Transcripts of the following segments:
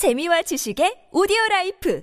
재미와 지식의 오디오 라이프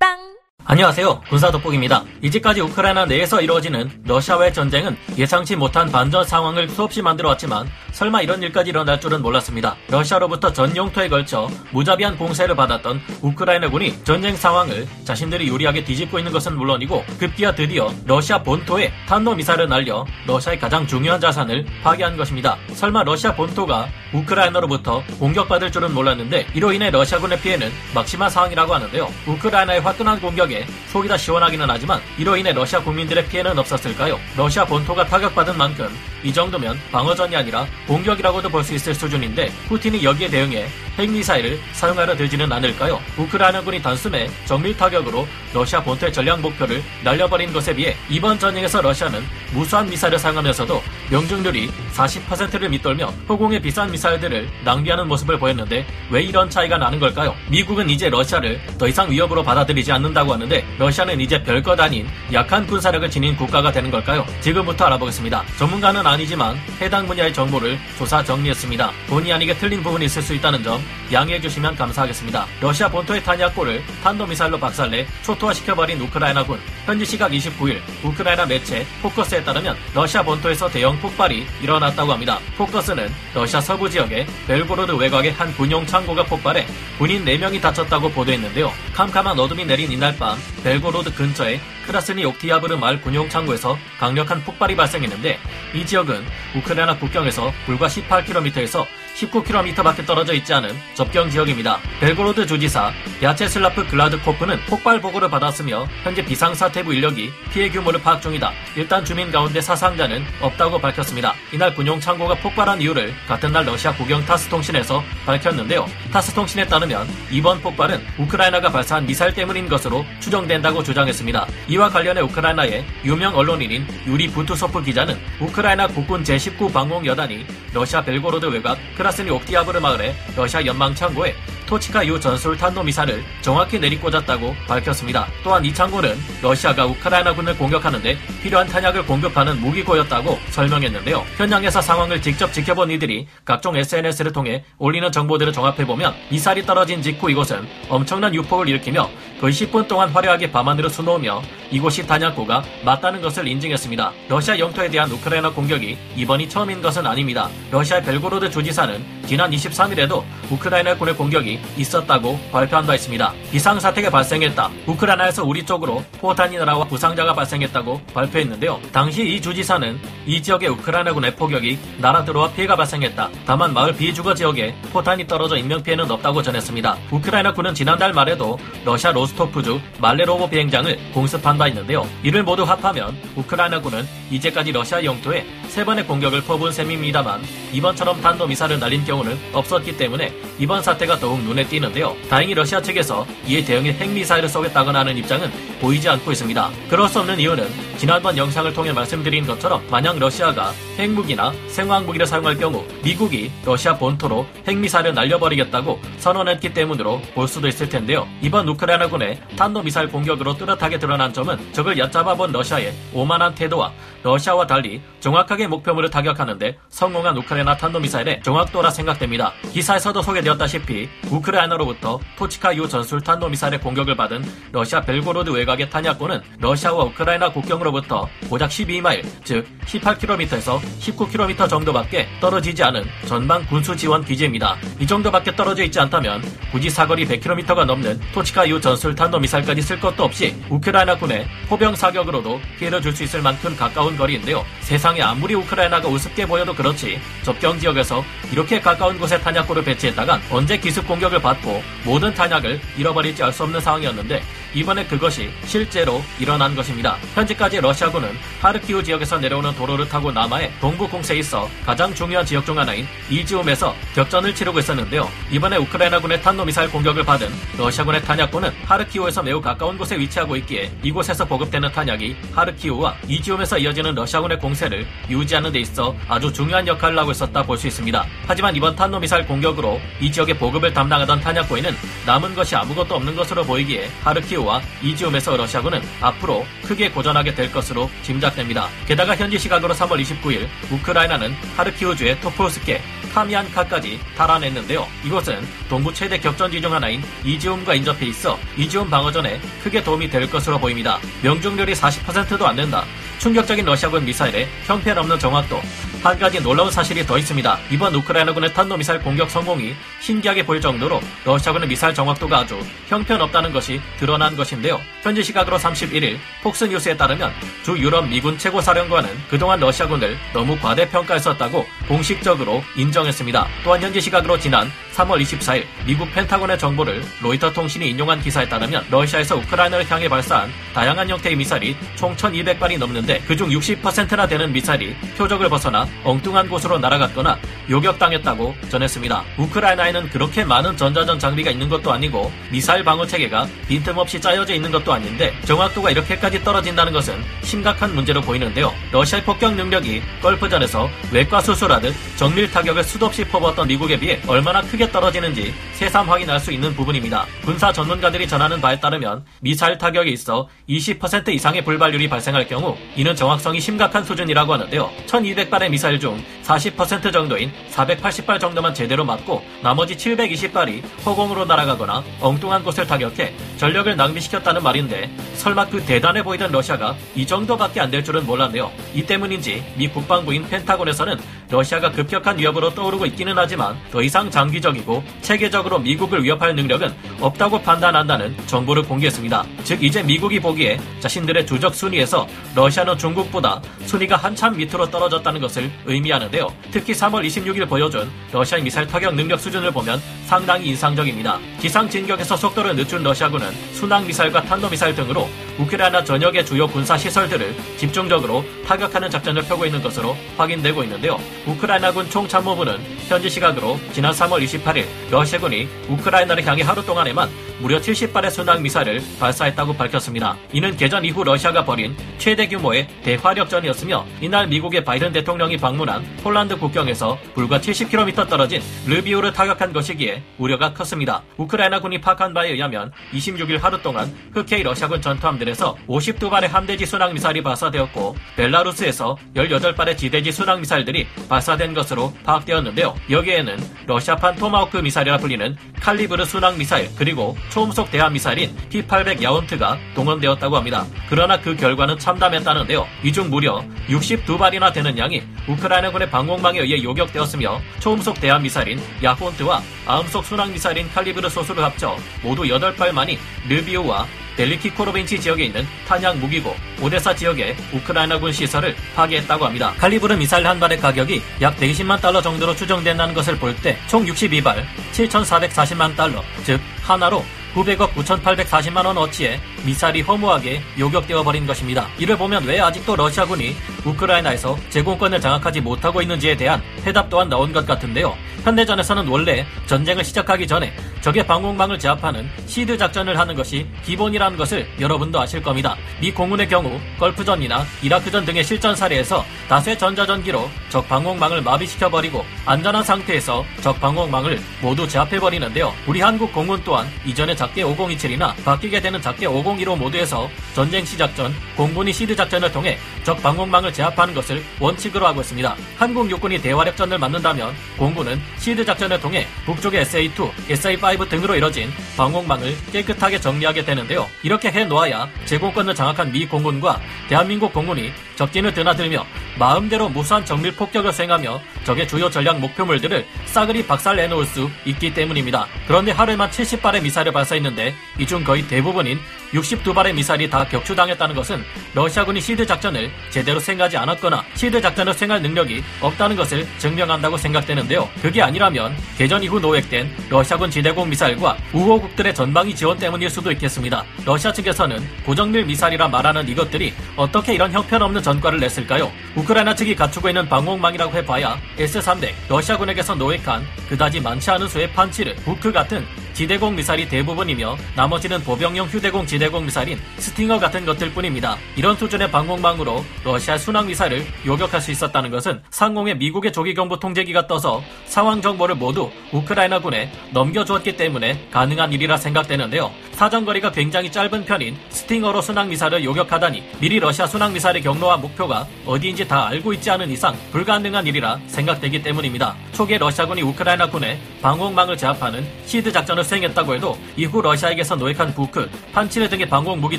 팟빵 안녕하세요. 군사 돋보기입니다. 이제까지 우크라이나 내에서 이루어지는 러시아와의 전쟁은 예상치 못한 반전 상황을 수없이 만들어 왔지만 설마 이런 일까지 일어날 줄은 몰랐습니다. 러시아로부터 전 영토에 걸쳐 무자비한 공세를 받았던 우크라이나군이 전쟁 상황을 자신들이 유리하게 뒤집고 있는 것은 물론이고 급기야 드디어 러시아 본토에 탄도미사일을 날려 러시아의 가장 중요한 자산을 파괴한 것입니다. 설마 러시아 본토가 우크라이나로부터 공격받을 줄은 몰랐는데 이로 인해 러시아군의 피해는 막심한 상황이라고 하는데요. 우크라이나의 화끈한 공격에 속이 다 시원하기는 하지만 이로 인해 러시아 국민들의 피해는 없었을까요? 러시아 본토가 타격받은 만큼 이 정도면 방어전이 아니라 공격이라고도 볼 수 있을 수준인데 푸틴이 여기에 대응해 핵미사일을 사용하려 들지는 않을까요? 우크라이나군이 단숨에 정밀 타격으로 러시아 본토의 전략 목표를 날려버린 것에 비해 이번 전쟁에서 러시아는 무수한 미사일을 사용하면서도 명중률이 40%를 밑돌며 허공의 비싼 미사일들을 낭비하는 모습을 보였는데 왜 이런 차이가 나는 걸까요? 미국은 이제 러시아를 더 이상 위협으로 받아들이지 않는다고 하는데 러시아는 이제 별것 아닌 약한 군사력을 지닌 국가가 되는 걸까요? 지금부터 알아보겠습니다. 전문가는 아니지만 해당 분야의 정보를 조사 정리했습니다. 본의 아니게 틀린 부분이 있을 수 있다는 점 양해해 주시면 감사하겠습니다. 러시아 본토의 탄약고를 탄도미사일로 박살내 초토화시켜버린 우크라이나군 현지 시각 29일 우크라이나 매체 포커스에 따르면 러시아 본토에서 대형 폭발이 일어났다고 합니다. 포커스는 러시아 서부 지역의 벨고로드 외곽의 한 군용 창고가 폭발해 군인 4명이 다쳤다고 보도했는데요. 캄캄한 어둠이 내린 이날 밤 벨고로드 근처의 크라스니 옥티아브르 마을 군용 창고에서 강력한 폭발이 발생했는데 이 지역은 우크라이나 국경에서 불과 18km에서 19km 밖에 떨어져 있지 않은 접경 지역입니다. 벨고로드 주지사 뱌체슬라프 글라드코프는 폭발 보고를 받았으며 현재 비상사태부 인력이 피해 규모를 파악 중이다. 일단 주민 가운데 사상자는 없다고 밝혔습니다. 이날 군용 창고가 폭발한 이유를 같은 날 러시아 국영 타스 통신에서 밝혔는데요. 타스 통신에 따르면 이번 폭발은 우크라이나가 발사한 미사일 때문인 것으로 추정된다고 주장했습니다. 이와 관련해 우크라이나의 유명 언론인인 유리 부투소프 기자는 우크라이나 국군 제19 방공 여단이 러시아 벨고로드 외곽 크라스니 옥티아브르 마을의 러시아 연방 창고에 토치카 유 전술 탄도미사를 정확히 내리꽂았다고 밝혔습니다. 또한 이 창고는 러시아가 우크라이나군을 공격하는데 필요한 탄약을 공급하는 무기고였다고 설명했는데요. 현장에서 상황을 직접 지켜본 이들이 각종 SNS를 통해 올리는 정보들을 종합해보면 미사일이 떨어진 직후 이곳은 엄청난 유폭을 일으키며 거의 10분 동안 화려하게 밤하늘을 수놓으며 이곳이 탄약고가 맞다는 것을 인증했습니다. 러시아 영토에 대한 우크라이나 공격이 이번이 처음인 것은 아닙니다. 러시아 벨고로드 주지사는 지난 23일에도 우크라이나 군의 공격이 있었다고 발표한 바 있습니다. 비상사태가 발생했다. 우크라이나에서 우리 쪽으로 포탄이 날아와 부상자가 발생했다고 발표했는데요. 당시 이 주지사는 이 지역의 우크라이나군의 포격이 날아 들어와 피해가 발생했다. 다만 마을 비주거 지역에 포탄이 떨어져 인명피해는 없다고 전했습니다. 우크라이나군은 지난달 말에도 러시아 로스토프주 말레로보 비행장을 공습한 바 있는데요. 이를 모두 합하면 우크라이나군은 이제까지 러시아 영토에 세 번의 공격을 퍼부은 셈입니다만 이번처럼 탄도미사를 날린 경우는 없었기 때문에 이번 사태가 더욱 눈에 띄는데요. 다행히 러시아 측에서 이에 대응해 핵미사일을 쏘겠다거나 하는 입장은 보이지 않고 있습니다. 그럴 수 없는 이유는 지난번 영상을 통해 말씀드린 것처럼 만약 러시아가 핵무기나 생화학무기를 사용할 경우 미국이 러시아 본토로 핵미사일을 날려버리겠다고 선언했기 때문으로 볼 수도 있을 텐데요. 이번 우크라이나군의 탄도미사일 공격으로 뚜렷하게 드러난 점은 적을 얕잡아본 러시아의 오만한 태도와 러시아와 달리 정확하게 목표물을 타격하는데 성공한 우크라이나 탄도미사일의 정확도라 생각됩니다. 기사에서도 소개되었다시피 우크라이나로부터 토치카 U 전술 탄도미사일의 공격을 받은 러시아 벨고로드 외곽의 탄약고는 러시아와 우크라이나 국경으로부터 고작 12마일, 즉 18km에서 19km 정도밖에 떨어지지 않은 전방 군수 지원 기지입니다. 이 정도밖에 떨어져 있지 않다면 굳이 사거리 100km가 넘는 토치카 U 전술 탄도미사일까지 쓸 것도 없이 우크라이나 군의 포병 사격으로도 피해를 줄 수 있을 만큼 가까운 거리인데요. 세상에 아무리 우크라이나가 우습게 보여도 그렇지 접경 지역에서 이렇게 가까운 곳에 탄약고를 배치했다간 언제 기습 공격 을 받고 모든 탄약을 잃어버릴지 알 수 없는 상황이었는데 이번에 그것이 실제로 일어난 것입니다. 현재까지 러시아군은 하르키우 지역에서 내려오는 도로를 타고 남하의 동부 공세에 있어 가장 중요한 지역 중 하나인 이지움에서 격전을 치르고 있었는데요. 이번에 우크라이나군의 탄도미사일 공격을 받은 러시아군의 탄약고는 하르키우에서 매우 가까운 곳에 위치하고 있기에 이곳에서 보급되는 탄약이 하르키우와 이지움에서 이어지는 러시아군의 공세를 유지하는 데 있어 아주 중요한 역할을 하고 있었다 볼 수 있습니다. 하지만 이번 탄도미사일 공격으로 이 지역의 보급을 담당하던 탄약고에는 남은 것이 아무것도 없는 것으로 보이기에 하르키우 르비오와 이지움에서 러시아군은 앞으로 크게 고전하게 될 것으로 짐작됩니다. 게다가 현지 시각으로 3월 29일 우크라이나는 하르키우주의 토폴스케, 카미안카까지 달아냈는데요. 이곳은 동부 최대 격전지 중 하나인 이지움과 인접해 있어 이지움 방어전에 크게 도움이 될 것으로 보입니다. 명중률이 40%도 안 된다. 충격적인 러시아군 미사일의 형편없는 정확도, 한 가지 놀라운 사실이 더 있습니다. 이번 우크라이나군의 탄도미사일 공격 성공이 신기하게 보일 정도로 러시아군의 미사일 정확도가 아주 형편없다는 것이 드러난 것인데요. 현지 시각으로 31일 폭스뉴스에 따르면 주 유럽 미군 최고사령관은 그동안 러시아군을 너무 과대평가했었다고 공식적으로 인정했습니다. 또한 현지 시각으로 지난 3월 24일 미국 펜타곤의 정보를 로이터 통신이 인용한 기사에 따르면 러시아에서 우크라이나를 향해 발사한 다양한 형태의 미사일이 총 1200발이 넘는데 그중 60%나 되는 미사일이 표적을 벗어나 엉뚱한 곳으로 날아갔거나 요격당했다고 전했습니다. 우크라이나에는 그렇게 많은 전자전 장비가 있는 것도 아니고 미사일 방어 체계가 빈틈없이 짜여져 있는 것도 아닌데 정확도가 이렇게까지 떨어진다는 것은 심각한 문제로 보이는데요. 러시아의 폭격 능력이 걸프전에서 외과 수술 하듯 정밀 타격을 수도 없이 퍼부었던 미국에 비해 얼마나 크게 떨어지는지 새삼 확인할 수 있는 부분입니다. 군사 전문가들이 전하는 바에 따르면 미사일 타격에 있어 20% 이상의 불발률이 발생할 경우 이는 정확성이 심각한 수준이라고 하는데요. 1200발의 미사일 중 40% 정도인 480발 정도만 제대로 맞고 나머지 720발이 허공으로 날아가거나 엉뚱한 곳을 타격해 전력을 낭비시켰다는 말인데 설마 그 대단해 보이던 러시아가 이 정도밖에 안 될 줄은 몰랐네요. 이 때문인지 미 국방부인 펜타곤에서는 러시아가 급격한 위협으로 떠오르고 있기는 하지만 더 이상 장기적이고 체계적으로 미국을 위협할 능력은 없다고 판단한다는 정보를 공개했습니다. 즉 이제 미국이 보기에 자신들의 주적 순위에서 러시아는 중국보다 순위가 한참 밑으로 떨어졌다는 것을 의미하는데요. 특히 3월 26일 보여준 러시아 미사일 타격 능력 수준을 보면 상당히 인상적입니다. 기상 진격에서 속도를 늦춘 러시아군은 순항 미사일과 탄도 미사일 등으로 Bill. 우크라이나 전역의 주요 군사 시설들을 집중적으로 타격하는 작전을 펴고 있는 것으로 확인되고 있는데요. 우크라이나군 총참모부는 현지 시각으로 지난 3월 28일 러시아군이 우크라이나를 향해 하루 동안에만 무려 70발의 순항 미사일을 발사했다고 밝혔습니다. 이는 개전 이후 러시아가 벌인 최대 규모의 대화력전이었으며 이날 미국의 바이든 대통령이 방문한 폴란드 국경에서 불과 70km 떨어진 르비오를 타격한 것이기에 우려가 컸습니다. 우크라이나군이 파악한 바에 의하면 26일 하루 동안 흑해의 러시아군 전투함들 에서 52발의 함대지 순항 미사일이 발사되었고 벨라루스에서 18발의 지대지 순항 미사일들이 발사된 것으로 파악되었는데요. 여기에는 러시아판 토마호크 미사일이라 불리는 칼리브르 순항 미사일 그리고 초음속 대함 미사일인 T-800 야운트가 동원되었다고 합니다. 그러나 그 결과는 참담했다는데요. 이 중 무려 62발이나 되는 양이 우크라이나군의 방공망에 의해 요격되었으며 초음속 대함 미사일인 야혼트와 아음속 순항 미사일인 칼리브르 소수를 합쳐 모두 8발만이 르비오와 델리키코로벤치 지역에 있는 탄약 무기고 오데사 지역의 우크라이나군 시설을 파괴했다고 합니다. 칼리브르 미사일 한 발의 가격이 약 120만 달러 정도로 추정된다는 것을 볼 때 총 62발 7,440만 달러, 즉 하나로 900억 9,840만 원 어치의 미사일이 허무하게 요격되어 버린 것입니다. 이를 보면 왜 아직도 러시아군이 우크라이나에서 제공권을 장악하지 못하고 있는지에 대한 해답 또한 나온 것 같은데요. 현대전에서는 원래 전쟁을 시작하기 전에 적의 방공망을 제압하는 시드 작전을 하는 것이 기본이라는 것을 여러분도 아실 겁니다. 미 공군의 경우 걸프전이나 이라크전 등의 실전 사례에서 다수의 전자전기로 적 방공망을 마비시켜버리고 안전한 상태에서 적 방공망을 모두 제압해버리는데요. 우리 한국 공군 또한 이전에 작게 5027이나 바뀌게 되는 작게 5015 모두에서 전쟁 시작 전 공군이 시드 작전을 통해 적 방공망을 제압하는 것을 원칙으로 하고 있습니다. 한국 육군이 대화력전을 맞는다면 공군은 시드 작전을 통해 북쪽의 SA2, SA5 등으로 이뤄진 방공망을 깨끗하게 정리하게 되는데요. 이렇게 해놓아야 제공권을 장악한 미 공군과 대한민국 공군이 적진을 드나들며 마음대로 무수한 정밀 폭격을 수행하며 적의 주요 전략 목표물들을 싸그리 박살내놓을 수 있기 때문입니다. 그런데 하루에만 70발의 미사일을 발사했는데 이 중 거의 대부분인 62발의 미사일이 다 격추당했다는 것은 러시아군이 시드 작전을 제대로 수행하지 않았거나 시드 작전을 수행할 능력이 없다는 것을 증명한다고 생각되는데요. 그게 아니라면 개전 이후 노획된 러시아군 지대공 미사일과 우호국들의 전방위 지원 때문일 수도 있겠습니다. 러시아 측에서는 고정밀 미사일이라 말하는 이것들이 어떻게 이런 형편없는 전과를 냈을까요? 우크라이나 측이 갖추고 있는 방공망이라고 해봐야 S-300 러시아군에게서 노획한 그다지 많지 않은 수의 판치르, 부크 같은 지대공 미사일이 대부분이며 나머지는 보병용 휴대용 지대공 미사일인 스팅어 같은 것들 뿐입니다. 이런 수준의 방공망으로 러시아 순항 미사일을 요격할 수 있었다는 것은 상공에 미국의 조기경보 통제기가 떠서 상황 정보를 모두 우크라이나군에 넘겨주었기 때문에 가능한 일이라 생각되는데요. 사정거리가 굉장히 짧은 편인 스팅어로 순항 미사일을 요격하다니 미리 러시아 순항 미사일의 경로와 목표가 어디인지 다 알고 있지 않은 이상 불가능한 일이라 생각되기 때문입니다. 초기에 러시아군이 우크라이나군의 방공망을 제압하는 SEAD 작전을 수행했다고 해도 이후 러시아에게서 노획한 부크, 판치르 등의 방공 무기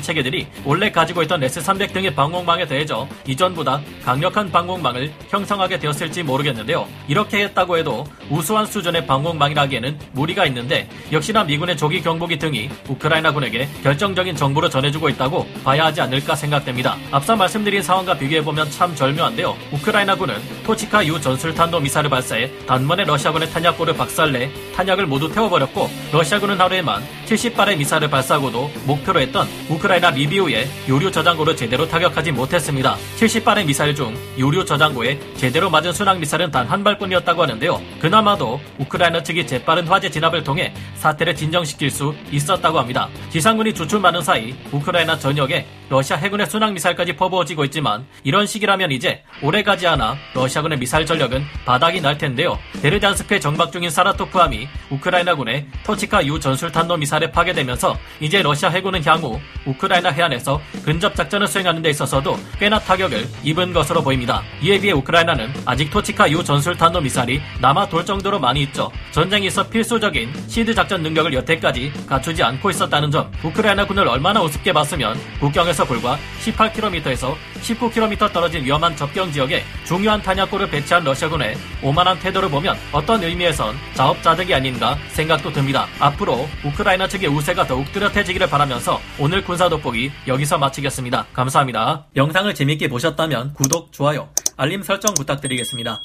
체계들이 원래 가지고 있던 S-300 등의 방공망에 더해져 이전보다 강력한 방공망을 형성하게 되었을지 모르겠는데요. 이렇게 했다고 해도 우수한 수준의 방공망이라기에는 무리가 있는데 역시나 미군의 조기 경보기 등이 우크라이나군에게 결정적인 정보를 전해주고 있다고 봐야 하지 않을까 생각됩니다. 앞서 말씀드린 상황과 비교해보면 참 절묘한데요. 우크라이나군은 토치카 유 전술탄도 미사를 발사해 단번에 러시아군의 탄약고를 박살내 탄약을 모두 태워버렸고 러시아군은 하루에만 70발의 미사를 발사하고도 목표로 했던 우크라이나 리비우의 요류 저장고를 제대로 타격하지 못했습니다. 70발의 미사일 중 요류 저장고에 제대로 맞은 순항 미사일은 단 한 발뿐이었다고 하는데요. 그나마도 우크라이나 측이 재빠른 화재 진압을 통해 사태를 진정시킬 수 있었다고 합니다. 지상군이 주춤하는 사이 우크라이나 전역에 러시아 해군의 순항 미사일까지 퍼부어지고 있지만 이런 시기라면 이제 오래가지 않아 러시아군의 미사일 전력은 바닥이 날 텐데요. 베르잔스크에 정박 중인 사라토프함이 우크라이나군의 토치카 U 전술탄도 미사일에 파괴되면서 이제 러시아 해군은 향후 우크라이나 해안에서 근접 작전을 수행하는 데 있어서도 꽤나 타격을 입은 것으로 보입니다. 이에 비해 우크라이나는 아직 토치카 U 전술탄도 미사일이 남아 돌 정도로 많이 있죠. 전쟁에서 필수적인 SEAD 작전 능력을 여태까지 갖추지 않고 있었다는 점, 우크라이나 군을 얼마나 우습게 봤으면 국경에서 불과 18km에서 19km 떨어진 위험한 접경 지역에 중요한 탄약고를 배치한 러시아군의 오만한 태도를 보면 어떤 의미에선 자업자득이 아닌가 생각도 듭니다. 앞으로 우크라이나 측의 우세가 더욱 뚜렷해지기를 바라면서 오늘 군사 돋보기 여기서 마치겠습니다. 감사합니다. 영상을 재밌게 보셨다면 구독, 좋아요, 알림 설정 부탁드리겠습니다.